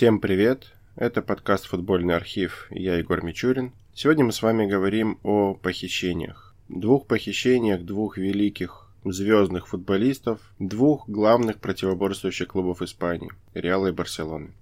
Всем привет! Это подкаст «Футбольный архив» и я Егор Мичурин. Сегодня мы с вами говорим о похищениях. Двух похищениях двух великих звездных футболистов, двух главных противоборствующих клубов Испании – Реала и Барселоны.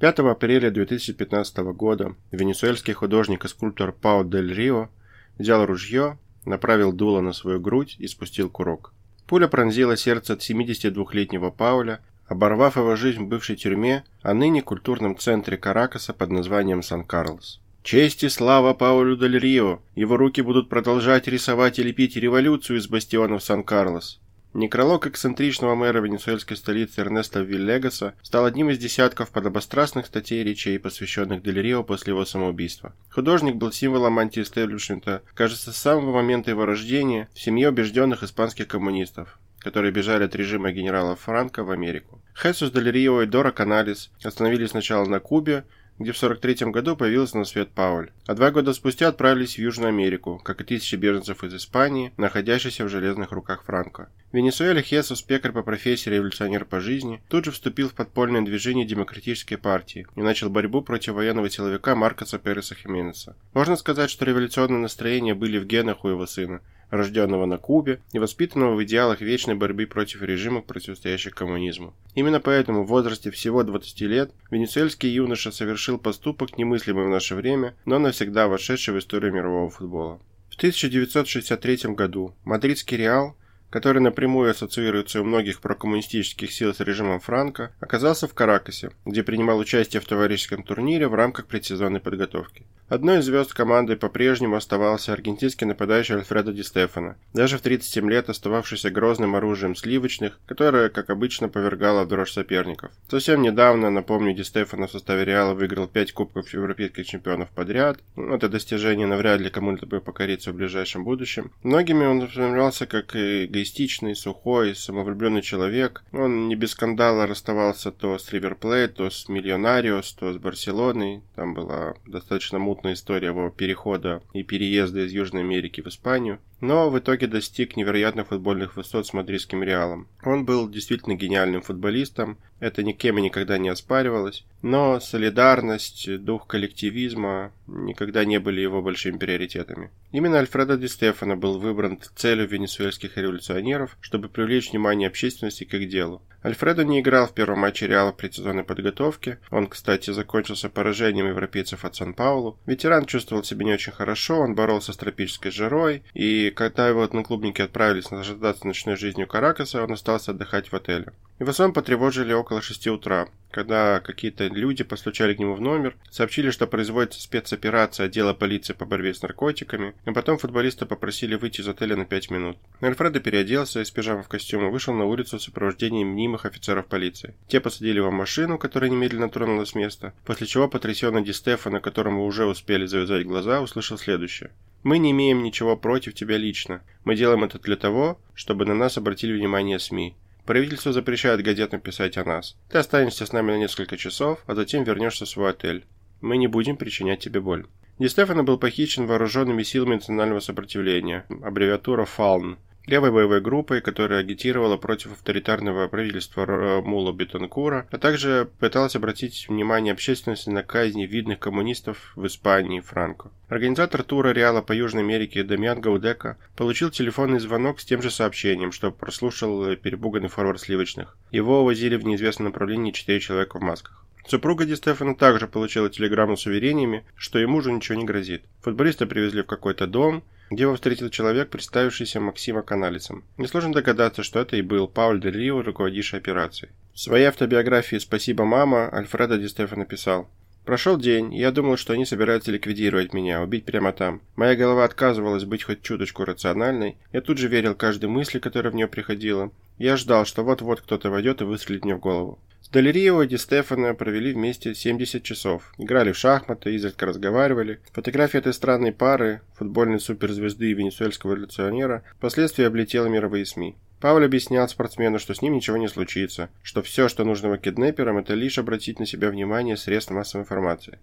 5 апреля 2015 года венесуэльский художник и скульптор Пао Дель Рио взял ружье, направил дуло на свою грудь и спустил курок. Пуля пронзила сердце 72-летнего Пауля, оборвав его жизнь в бывшей тюрьме, а ныне культурном центре Каракаса под названием Сан-Карлос. Честь и слава Паулю Дель Рио! Его руки будут продолжать рисовать и лепить революцию из бастионов Сан-Карлос. Некролог эксцентричного мэра венесуэльской столицы Эрнеста Виллегаса стал одним из десятков подобострастных статей и речей, посвященных Дель Рио после его самоубийства. Художник был символом антиэстеблишмента, кажется, с самого момента его рождения в семье убежденных испанских коммунистов которые бежали от режима генерала Франко в Америку. Хесус Дель Рио и Дора Каналис остановились сначала на Кубе, где в 43 году появился на свет Пауль, а два года спустя отправились в Южную Америку, как и тысячи беженцев из Испании, находящихся в железных руках Франко. В Венесуэле Хесус, пекарь по профессии, революционер по жизни, тут же вступил в подпольное движение Демократической партии и начал борьбу против военного силовика Маркоса Переса Хименеса. Можно сказать, что революционные настроения были в генах у его сына, рожденного на Кубе и воспитанного в идеалах вечной борьбы против режимов, противостоящих коммунизму. Именно поэтому в возрасте всего 20 лет венесуэльский юноша совершил поступок, немыслимый в наше время, но навсегда вошедший в историю мирового футбола. В 1963 году мадридский Реал который напрямую ассоциируется у многих прокоммунистических сил с режимом Франко, оказался в Каракасе, где принимал участие в товарищеском турнире в рамках предсезонной подготовки. Одной из звезд команды по-прежнему оставался аргентинский нападающий Альфредо Ди Стефано, даже в 37 лет остававшийся грозным оружием сливочных, которое, как обычно, повергало в дрожь соперников. Совсем недавно, напомню, Ди Стефано в составе Реала выиграл 5 кубков европейских чемпионов подряд. Ну, это достижение навряд ли кому-либо покорится в ближайшем будущем. Многими он воспринимался как эгоистичный, сухой, самовлюбленный человек. Он не без скандала расставался то с Ривер Плейт, то с Миллионариос, то с Барселоной. Там была достаточно мутная история его перехода и переезда из Южной Америки в Испанию но в итоге достиг невероятных футбольных высот с мадридским Реалом. Он был действительно гениальным футболистом, это никем и никогда не оспаривалось, но солидарность, дух коллективизма никогда не были его большими приоритетами. Именно Альфредо Ди Стефано был выбран целью венесуэльских революционеров, чтобы привлечь внимание общественности к их делу. Альфредо не играл в первом матче Реала в предсезонной подготовке. Он, кстати, закончился поражением европейцев от Сан-Паулу. Ветеран чувствовал себя не очень хорошо, он боролся с тропической жарой, и и когда его одноклубники отправились наслаждаться ночной жизнью Каракаса, он остался отдыхать в отеле. Его сон потревожили около 6 утра, когда какие-то люди постучали к нему в номер, сообщили, что производится спецоперация отдела полиции по борьбе с наркотиками, а потом футболиста попросили выйти из отеля на 5 минут. Альфредо переоделся из пижамы в костюм и вышел на улицу в сопровождении мнимых офицеров полиции. Те посадили его в машину, которая немедленно тронулась с места, после чего потрясенный Ди Стефано, которому уже успели завязать глаза, услышал следующее. Мы не имеем ничего против тебя лично. Мы делаем это для того, чтобы на нас обратили внимание СМИ. Правительство запрещает газетам писать о нас. Ты останешься с нами на несколько часов, а затем вернешься в свой отель. Мы не будем причинять тебе боль. Ди Стефано был похищен вооруженными силами национального сопротивления, аббревиатура ФАЛН, левой боевой группой, которая агитировала против авторитарного правительства Мула Бетанкура, а также пыталась обратить внимание общественности на казни видных коммунистов в Испании Франко. Организатор тура Реала по Южной Америке Дамиан Гаудека получил телефонный звонок с тем же сообщением, что прослушал перепуганный форвард сливочных. Его увозили в неизвестном направлении четыре человека в масках. Супруга Ди Стефана также получила телеграмму с уверениями, что ему уже ничего не грозит. Футболиста привезли в какой-то дом, где его встретил человек, представившийся Максима Каналицем. Несложно догадаться, что это и был Пауль Дель Рио, руководивший операцией. В своей автобиографии «Спасибо, мама» Альфредо Ди Стефано написал Прошел день, и я думал, что они собираются ликвидировать меня, убить прямо там. Моя голова отказывалась быть хоть чуточку рациональной. Я тут же верил каждой мысли, которая в нее приходила. Я ждал, что вот-вот кто-то войдет и выстрелит мне в голову. С Делерио и Ди Стефано провели вместе 70 часов. Играли в шахматы, изредка разговаривали. Фотография этой странной пары, футбольной суперзвезды и венесуэльского революционера, впоследствии облетела мировые СМИ. Пауль объяснял спортсмену, что с ним ничего не случится, что все, что нужно киднеперам, это лишь обратить на себя внимание средств массовой информации.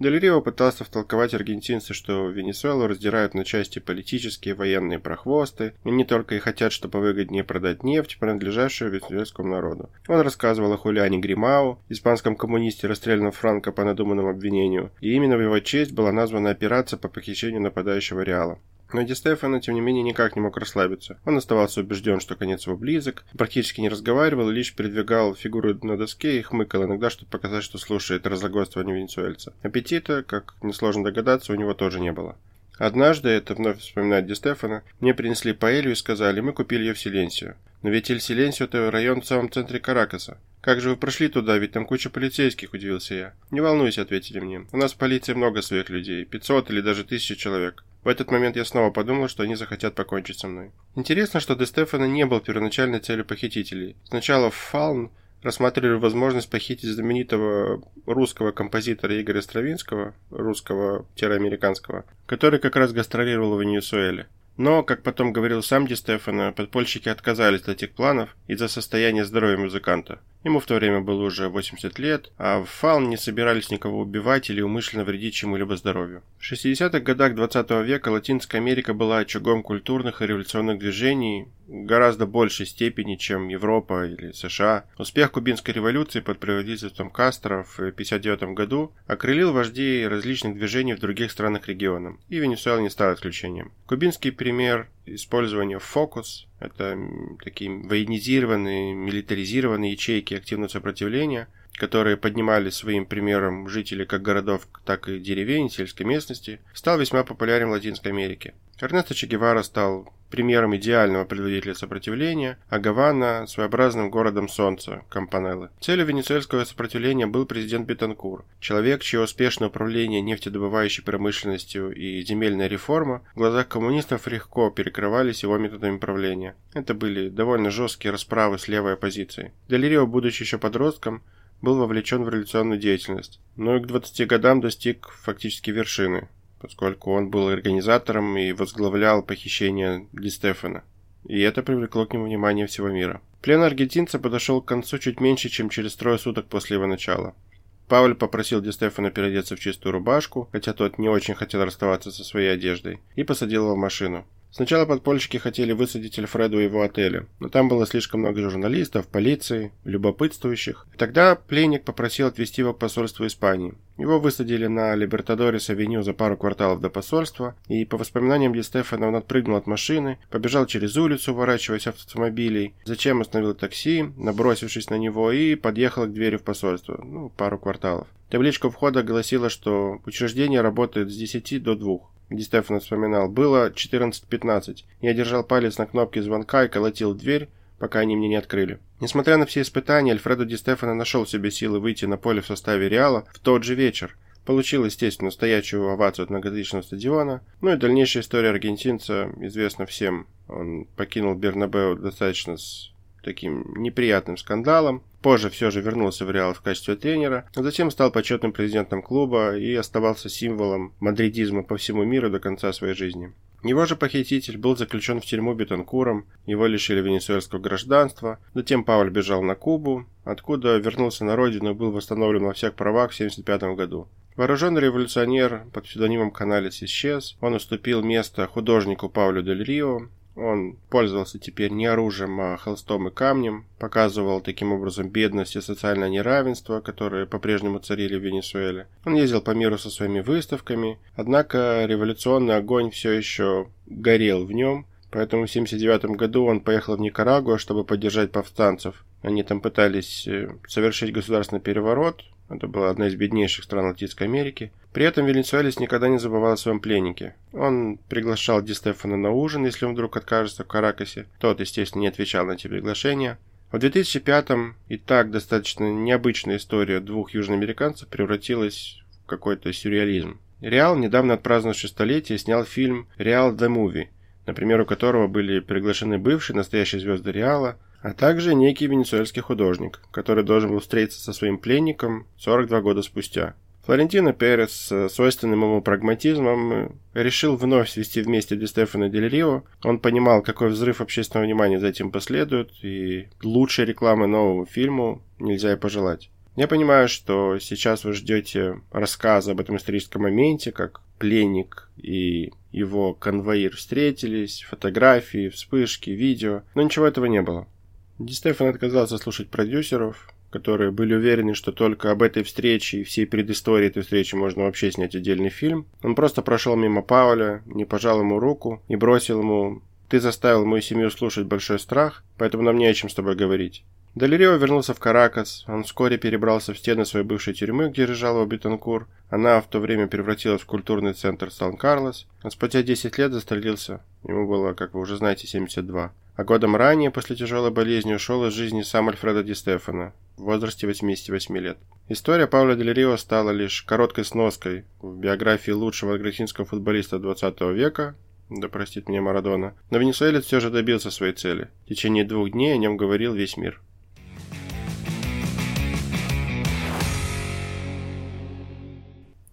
Дель пытался втолковать аргентинцы, что Венесуэлу раздирают на части политические военные прохвосты, и не только и хотят, чтобы выгоднее продать нефть, принадлежащую венесуэльскому народу. Он рассказывал о Хулиане Гримау, испанском коммунисте, расстрелянном Франко по надуманному обвинению, и именно в его честь была названа операция по похищению нападающего Реала. Но Ди Стефано, тем не менее, никак не мог расслабиться. Он оставался убежден, что конец его близок, практически не разговаривал, лишь передвигал фигуру на доске и хмыкал иногда, чтобы показать, что слушает разлагодствование венесуэльца. Аппетита, как несложно догадаться, у него тоже не было. Однажды, это вновь вспоминает Ди Стефано, мне принесли паэлью и сказали, мы купили ее в Силенсио. Но ведь Эль-Силенсио – это район в самом центре Каракаса. Как же вы прошли туда, ведь там куча полицейских, удивился я. Не волнуйся, ответили мне. У нас в полиции много своих людей, 500 или даже 1000 человек. В этот момент я снова подумал, что они захотят покончить со мной. Интересно, что Де Стефано не был первоначальной целью похитителей. Сначала Фалн рассматривали возможность похитить знаменитого русского композитора Игоря Стравинского, русского-американского, который как раз гастролировал в Венесуэле. Но, как потом говорил сам Ди Стефано, подпольщики отказались от этих планов из-за состояния здоровья музыканта. Ему в то время было уже 80 лет, а в Фаун не собирались никого убивать или умышленно вредить чему-либо здоровью. В 60-х годах 20 века Латинская Америка была очагом культурных и революционных движений, гораздо большей степени, чем Европа или США. Успех кубинской революции под предводительством Кастро в 1959 году окрылил вождей различных движений в других странах региона, и Венесуэла не стала исключением. Кубинский пример использования фокус – это такие военизированные, милитаризированные ячейки активного сопротивления, которые поднимали своим примером жители как городов, так и деревень, сельской местности, стал весьма популярен в Латинской Америке. Эрнесто Че Гевара стал примером идеального предводителя сопротивления, а Гавана – своеобразным городом солнца, Кампанеллы. Целью венесуэльского сопротивления был президент Бетанкур, человек, чье успешное управление нефтедобывающей промышленностью и земельная реформа в глазах коммунистов легко перекрывались его методами правления. Это были довольно жесткие расправы с левой оппозицией. Делирио, будучи еще подростком, был вовлечен в революционную деятельность, но и к 20 годам достиг фактически вершины, поскольку он был организатором и возглавлял похищение Ди Стефана. И это привлекло к нему внимание всего мира. Плен аргентинца подошел к концу чуть меньше, чем через трое суток после его начала. Пауль попросил Ди Стефана переодеться в чистую рубашку, хотя тот не очень хотел расставаться со своей одеждой, и посадил его в машину. Сначала подпольщики хотели высадить Альфреду в его отеле, но там было слишком много журналистов, полиции, любопытствующих. Тогда пленник попросил отвезти его к посольству Испании. Его высадили на Либертадорес авеню за пару кварталов до посольства, и по воспоминаниям Ди Стефана он отпрыгнул от машины, побежал через улицу, уворачиваясь от автомобилей, зачем остановил такси, набросившись на него, и подъехал к двери в посольство, ну, пару кварталов. Табличка входа гласила, что учреждение работает с 10 до 2 где Стефан вспоминал, было 14.15. Я держал палец на кнопке звонка и колотил в дверь, пока они мне не открыли. Несмотря на все испытания, Альфредо Ди Стефано нашел в себе силы выйти на поле в составе Реала в тот же вечер. Получил, естественно, стоячую овацию от многотысячного стадиона. Ну и дальнейшая история аргентинца известна всем. Он покинул Бернабеу достаточно с таким неприятным скандалом. Позже все же вернулся в Реал в качестве тренера, а затем стал почетным президентом клуба и оставался символом мадридизма по всему миру до конца своей жизни. Его же похититель был заключен в тюрьму Бетанкуром, его лишили венесуэльского гражданства, затем Пауль бежал на Кубу, откуда вернулся на родину и был восстановлен во всех правах в 1975 году. Вооруженный революционер под псевдонимом Каналес исчез, он уступил место художнику Паулю Дель Рио, он пользовался теперь не оружием, а холстом и камнем, показывал таким образом бедность и социальное неравенство, которые по-прежнему царили в Венесуэле. Он ездил по миру со своими выставками, однако революционный огонь все еще горел в нем, поэтому в 1979 году он поехал в Никарагуа, чтобы поддержать повстанцев. Они там пытались э, совершить государственный переворот, это была одна из беднейших стран Латинской Америки. При этом Венесуэлис никогда не забывал о своем пленнике. Он приглашал Ди Стефана на ужин, если он вдруг откажется в Каракасе. Тот, естественно, не отвечал на эти приглашения. В 2005-м и так достаточно необычная история двух южноамериканцев превратилась в какой-то сюрреализм. Реал, недавно отпраздновав шестолетие, снял фильм «Реал The Movie», на примеру которого были приглашены бывшие настоящие звезды Реала, а также некий венесуэльский художник, который должен был встретиться со своим пленником 42 года спустя. Флорентино Перес с свойственным ему прагматизмом решил вновь свести вместе Ди Стефана Дель Рио. Он понимал, какой взрыв общественного внимания за этим последует, и лучшей рекламы новому фильму нельзя и пожелать. Я понимаю, что сейчас вы ждете рассказа об этом историческом моменте, как пленник и его конвоир встретились, фотографии, вспышки, видео, но ничего этого не было. Ди Стефан отказался слушать продюсеров, которые были уверены, что только об этой встрече и всей предыстории этой встречи можно вообще снять отдельный фильм. Он просто прошел мимо Пауля, не пожал ему руку и бросил ему «Ты заставил мою семью слушать большой страх, поэтому нам не о чем с тобой говорить». Далерио вернулся в Каракас. Он вскоре перебрался в стены своей бывшей тюрьмы, где лежал его Бетанкур. Она в то время превратилась в культурный центр Сан-Карлос. Он спустя 10 лет застрелился. Ему было, как вы уже знаете, 72. А годом ранее, после тяжелой болезни, ушел из жизни сам Альфредо Ди Стефано в возрасте 88 лет. История Пауля Дель Рио стала лишь короткой сноской в биографии лучшего аргентинского футболиста 20 века, да простит меня Марадона, но венесуэлец все же добился своей цели. В течение двух дней о нем говорил весь мир.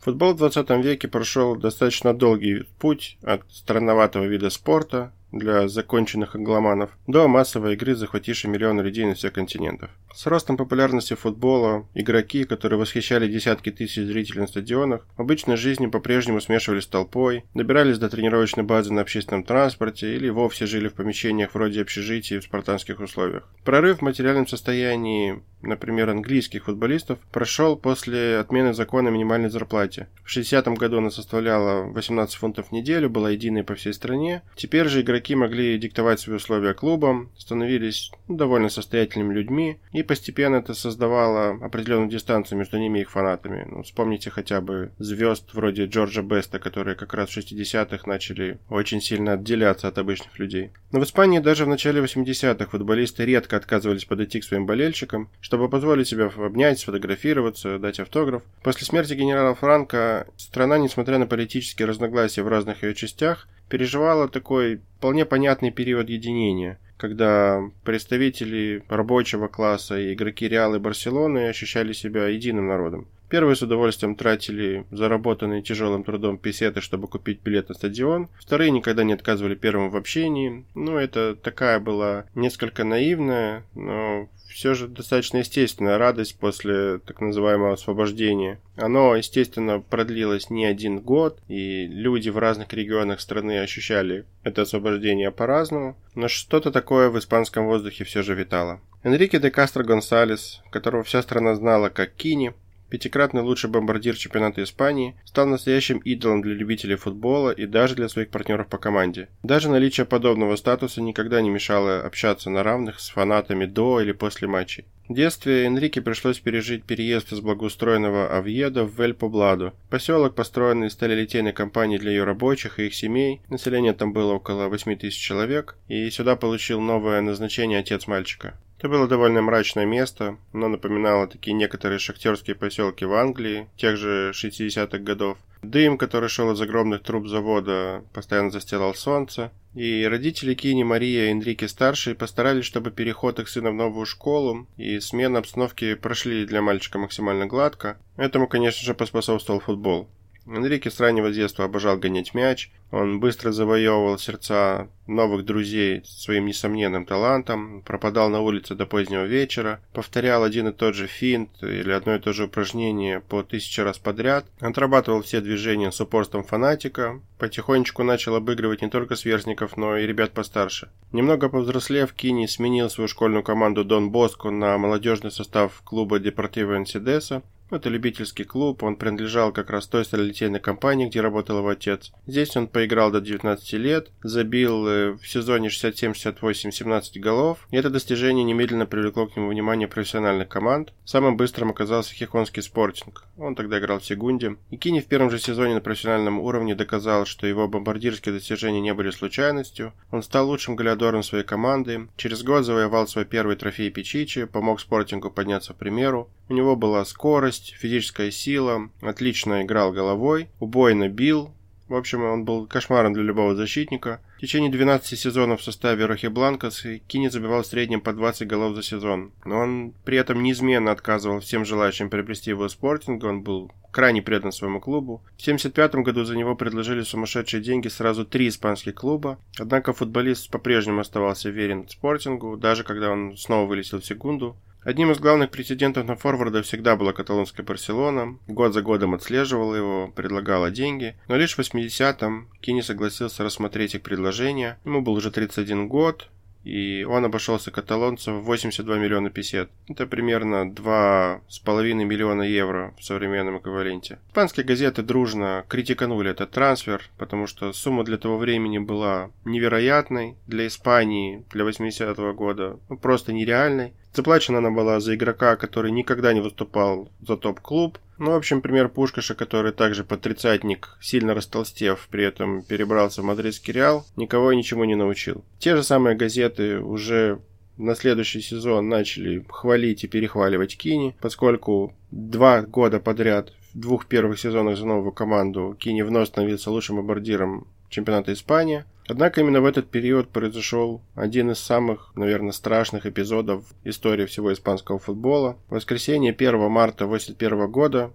Футбол в 20 веке прошел достаточно долгий путь от странноватого вида спорта для законченных англоманов до массовой игры, захватившей миллионы людей на всех континентах. С ростом популярности футбола игроки, которые восхищали десятки тысяч зрителей на стадионах, в обычной жизни по-прежнему смешивались с толпой, добирались до тренировочной базы на общественном транспорте или вовсе жили в помещениях вроде общежитий в спартанских условиях. Прорыв в материальном состоянии, например, английских футболистов, прошел после отмены закона о минимальной зарплате. В 60-м году она составляла 18 фунтов в неделю, была единой по всей стране. Теперь же игроки могли диктовать свои условия клубам, становились довольно состоятельными людьми и постепенно это создавало определенную дистанцию между ними и их фанатами. Ну, вспомните хотя бы звезд вроде Джорджа Беста, которые как раз в 60-х начали очень сильно отделяться от обычных людей. Но в Испании даже в начале 80-х футболисты редко отказывались подойти к своим болельщикам, чтобы позволить себя обнять, сфотографироваться, дать автограф. После смерти генерала Франка страна, несмотря на политические разногласия в разных ее частях, переживала такой вполне понятный период единения – когда представители рабочего класса и игроки Реала и Барселоны ощущали себя единым народом. Первые с удовольствием тратили заработанные тяжелым трудом песеты, чтобы купить билет на стадион. Вторые никогда не отказывали первым в общении. Ну, это такая была несколько наивная, но все же достаточно естественная радость после так называемого освобождения. Оно, естественно, продлилось не один год, и люди в разных регионах страны ощущали это освобождение по-разному, но что-то такое в испанском воздухе все же витало. Энрике де Кастро Гонсалес, которого вся страна знала как Кини, пятикратный лучший бомбардир чемпионата Испании, стал настоящим идолом для любителей футбола и даже для своих партнеров по команде. Даже наличие подобного статуса никогда не мешало общаться на равных с фанатами до или после матчей. В детстве Энрике пришлось пережить переезд из благоустроенного Авьеда в Эль-Побладо, поселок, построенный сталелитейной компанией для ее рабочих и их семей. Население там было около 8 тысяч человек, и сюда получил новое назначение отец мальчика. Это было довольно мрачное место, оно напоминало такие некоторые шахтерские поселки в Англии тех же 60-х годов. Дым, который шел из огромных труб завода, постоянно застилал солнце. И родители Кини, Мария и Энрике старшие постарались, чтобы переход их сына в новую школу и смена обстановки прошли для мальчика максимально гладко. Этому, конечно же, поспособствовал футбол. Энрике с раннего детства обожал гонять мяч, он быстро завоевывал сердца новых друзей своим несомненным талантом, пропадал на улице до позднего вечера, повторял один и тот же финт или одно и то же упражнение по тысяче раз подряд, отрабатывал все движения с упорством фанатика, потихонечку начал обыгрывать не только сверстников, но и ребят постарше. Немного повзрослев, Кини сменил свою школьную команду Дон Боско на молодежный состав клуба Депортиво Энсидеса, это любительский клуб, он принадлежал как раз той сталелитейной компании, где работал его отец. Здесь он поиграл до 19 лет, забил э, в сезоне 67-68 17 голов, и это достижение немедленно привлекло к нему внимание профессиональных команд. Самым быстрым оказался Хихонский спортинг. Он тогда играл в Сегунде. И Кини в первом же сезоне на профессиональном уровне доказал, что его бомбардирские достижения не были случайностью. Он стал лучшим голеадором своей команды. Через год завоевал свой первый трофей Пичичи, помог спортингу подняться в примеру. У него была скорость, физическая сила, отлично играл головой, убойно бил. В общем, он был кошмаром для любого защитника – В течение 12 сезонов в составе Рохи Бланкос Кини забивал в среднем по 20 голов за сезон. Но он при этом неизменно отказывал всем желающим приобрести его спортинга, он был крайне предан своему клубу. В 1975 году за него предложили сумасшедшие деньги сразу три испанских клуба, однако футболист по-прежнему оставался верен спортингу, даже когда он снова вылетел в секунду. Одним из главных претендентов на форварда всегда была каталонская Барселона. Год за годом отслеживала его, предлагала деньги. Но лишь в 80-м Кини согласился рассмотреть их предложение. Ему был уже 31 год, и он обошелся каталонцам в 82 миллиона песет. Это примерно 2,5 миллиона евро в современном эквиваленте. Испанские газеты дружно критиканули этот трансфер, потому что сумма для того времени была невероятной, для Испании для 80-го года ну, просто нереальной. Заплачена она была за игрока, который никогда не выступал за топ-клуб. Ну, в общем, пример Пушкаша, который также под тридцатник, сильно растолстев, при этом перебрался в мадридский Реал, никого ничему не научил. Те же самые газеты уже на следующий сезон начали хвалить и перехваливать Кини, поскольку два года подряд в двух первых сезонах за новую команду Кини вновь становился лучшим бомбардиром чемпионата Испании. Однако именно в этот период произошел один из самых, наверное, страшных эпизодов истории всего испанского футбола. В воскресенье 1 марта 1981 года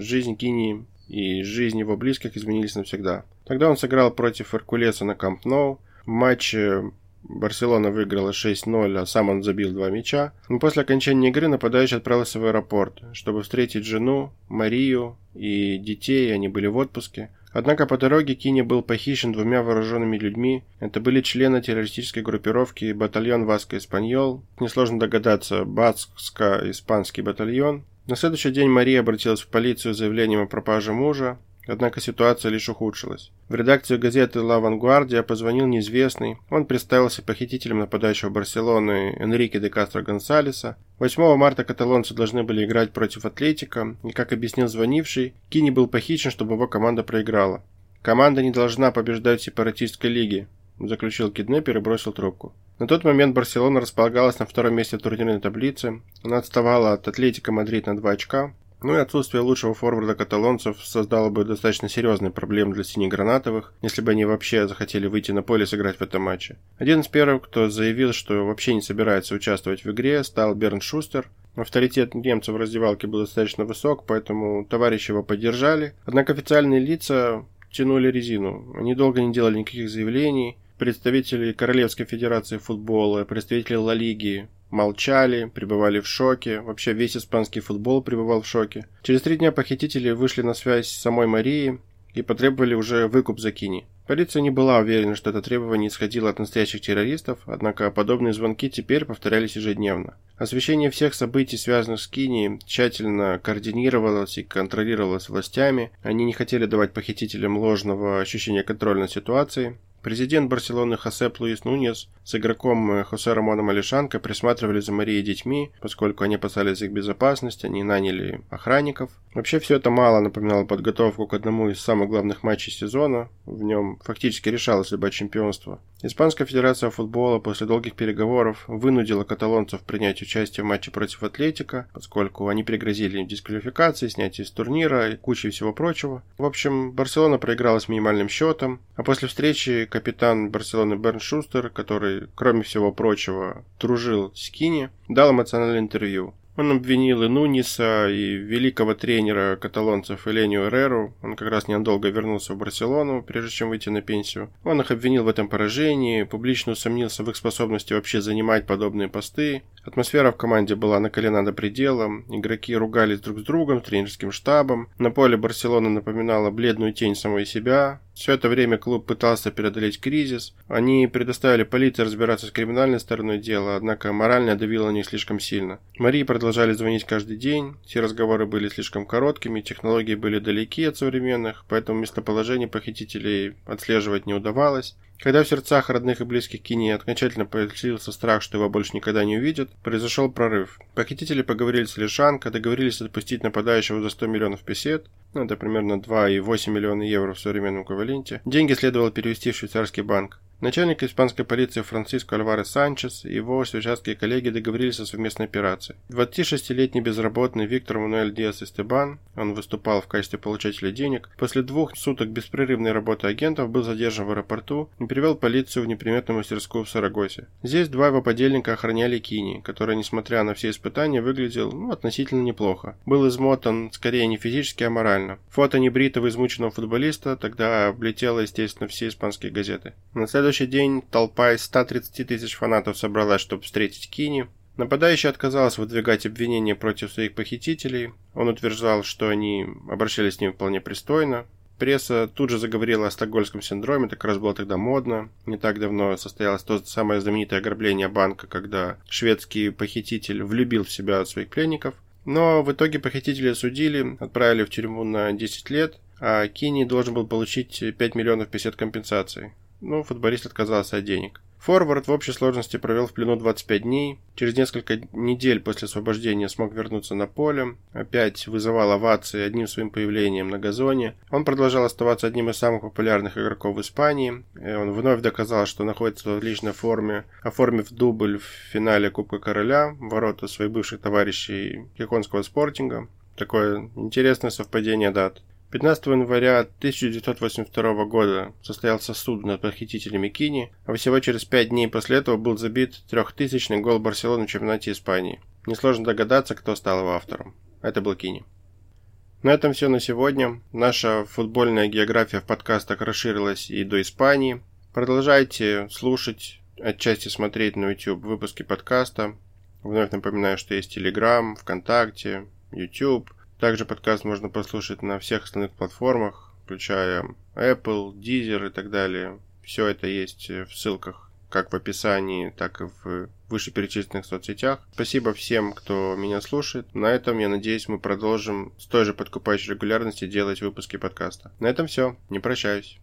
жизнь Кини и жизнь его близких изменились навсегда. Тогда он сыграл против Эркулеса на Камп Ноу. В матче Барселона выиграла 6-0, а сам он забил два мяча. Но после окончания игры нападающий отправился в аэропорт, чтобы встретить жену, Марию и детей, они были в отпуске. Однако по дороге Кини был похищен двумя вооруженными людьми. Это были члены террористической группировки батальон Васко Испаньол. Несложно догадаться, Баско-испанский батальон. На следующий день Мария обратилась в полицию с заявлением о пропаже мужа. Однако ситуация лишь ухудшилась. В редакцию газеты «Ла Вангуардия» позвонил неизвестный. Он представился похитителем нападающего Барселоны Энрике де Кастро Гонсалеса. 8 марта каталонцы должны были играть против Атлетика, и, как объяснил звонивший, Кини был похищен, чтобы его команда проиграла. «Команда не должна побеждать в сепаратистской лиге», заключил киднепер и бросил трубку. На тот момент Барселона располагалась на втором месте в турнирной таблице. Она отставала от Атлетика Мадрид на 2 очка. Ну и отсутствие лучшего форварда каталонцев создало бы достаточно серьезные проблемы для синегранатовых, если бы они вообще захотели выйти на поле и сыграть в этом матче. Один из первых, кто заявил, что вообще не собирается участвовать в игре, стал Бернд Шустер. Авторитет немца в раздевалке был достаточно высок, поэтому товарищи его поддержали. Однако официальные лица тянули резину. Они долго не делали никаких заявлений. Представители Королевской Федерации футбола, представители Ла Лиги, молчали, пребывали в шоке. Вообще весь испанский футбол пребывал в шоке. Через три дня похитители вышли на связь с самой Марией и потребовали уже выкуп за Кини. Полиция не была уверена, что это требование исходило от настоящих террористов, однако подобные звонки теперь повторялись ежедневно. Освещение всех событий, связанных с Кини, тщательно координировалось и контролировалось властями. Они не хотели давать похитителям ложного ощущения контроля над ситуацией. Президент Барселоны Хосеп Луис Нунес с игроком э, Хосе Рамоном Алишанко присматривали за Марией и детьми, поскольку они опасались их безопасности, они наняли охранников. Вообще все это мало напоминало подготовку к одному из самых главных матчей сезона. В нем фактически решалось любое чемпионство. Испанская федерация футбола после долгих переговоров вынудила каталонцев принять участие в матче против Атлетика, поскольку они пригрозили им дисквалификацией, снятие с турнира и кучей всего прочего. В общем, Барселона проиграла с минимальным счетом, а после встречи капитан Барселоны Берн Шустер, который, кроме всего прочего, дружил с Кини, дал эмоциональное интервью. Он обвинил и Нуниса, и великого тренера каталонцев Элению Эреру. Он как раз ненадолго вернулся в Барселону, прежде чем выйти на пенсию. Он их обвинил в этом поражении, публично усомнился в их способности вообще занимать подобные посты. Атмосфера в команде была накалена до предела, игроки ругались друг с другом, тренерским штабом. На поле Барселона напоминала бледную тень самой себя, все это время клуб пытался преодолеть кризис. Они предоставили полиции разбираться с криминальной стороной дела, однако морально давило на них слишком сильно. Марии продолжали звонить каждый день, все разговоры были слишком короткими, технологии были далеки от современных, поэтому местоположение похитителей отслеживать не удавалось. Когда в сердцах родных и близких Кини окончательно появился страх, что его больше никогда не увидят, произошел прорыв. Похитители поговорили с Лишанко, договорились отпустить нападающего за 100 миллионов песет, ну, это примерно 2,8 миллиона евро в современном эквиваленте. Деньги следовало перевести в швейцарский банк. Начальник испанской полиции Франциско Альварес Санчес и его швейцарские коллеги договорились о совместной операции. 26-летний безработный Виктор Мануэль Диас Эстебан, он выступал в качестве получателя денег, после двух суток беспрерывной работы агентов был задержан в аэропорту и привел полицию в неприметную мастерскую в Сарагосе. Здесь два его подельника охраняли Кини, который, несмотря на все испытания, выглядел ну, относительно неплохо. Был измотан скорее не физически, а морально. Фото небритого измученного футболиста тогда облетело, естественно, все испанские газеты. На следующий день толпа из 130 тысяч фанатов собралась, чтобы встретить Кини. Нападающий отказался выдвигать обвинения против своих похитителей. Он утверждал, что они обращались с ним вполне пристойно. Пресса тут же заговорила о стокгольмском синдроме, это как раз было тогда модно. Не так давно состоялось то самое знаменитое ограбление банка, когда шведский похититель влюбил в себя своих пленников. Но в итоге похитители судили, отправили в тюрьму на 10 лет, а Кини должен был получить 5 миллионов песет компенсации но футболист отказался от денег. Форвард в общей сложности провел в плену 25 дней. Через несколько недель после освобождения смог вернуться на поле. Опять вызывал овации одним своим появлением на газоне. Он продолжал оставаться одним из самых популярных игроков в Испании. И он вновь доказал, что находится в отличной форме, оформив дубль в финале Кубка Короля, ворота своих бывших товарищей Киконского спортинга. Такое интересное совпадение дат. 15 января 1982 года состоялся суд над похитителями Кини, а всего через пять дней после этого был забит трехтысячный гол Барселоны в чемпионате Испании. Несложно догадаться, кто стал его автором. Это был Кини. На этом все на сегодня. Наша футбольная география в подкастах расширилась и до Испании. Продолжайте слушать, отчасти смотреть на YouTube выпуски подкаста. Вновь напоминаю, что есть Telegram, ВКонтакте, YouTube – также подкаст можно послушать на всех остальных платформах, включая Apple, Deezer и так далее. Все это есть в ссылках как в описании, так и в вышеперечисленных соцсетях. Спасибо всем, кто меня слушает. На этом, я надеюсь, мы продолжим с той же подкупающей регулярности делать выпуски подкаста. На этом все. Не прощаюсь.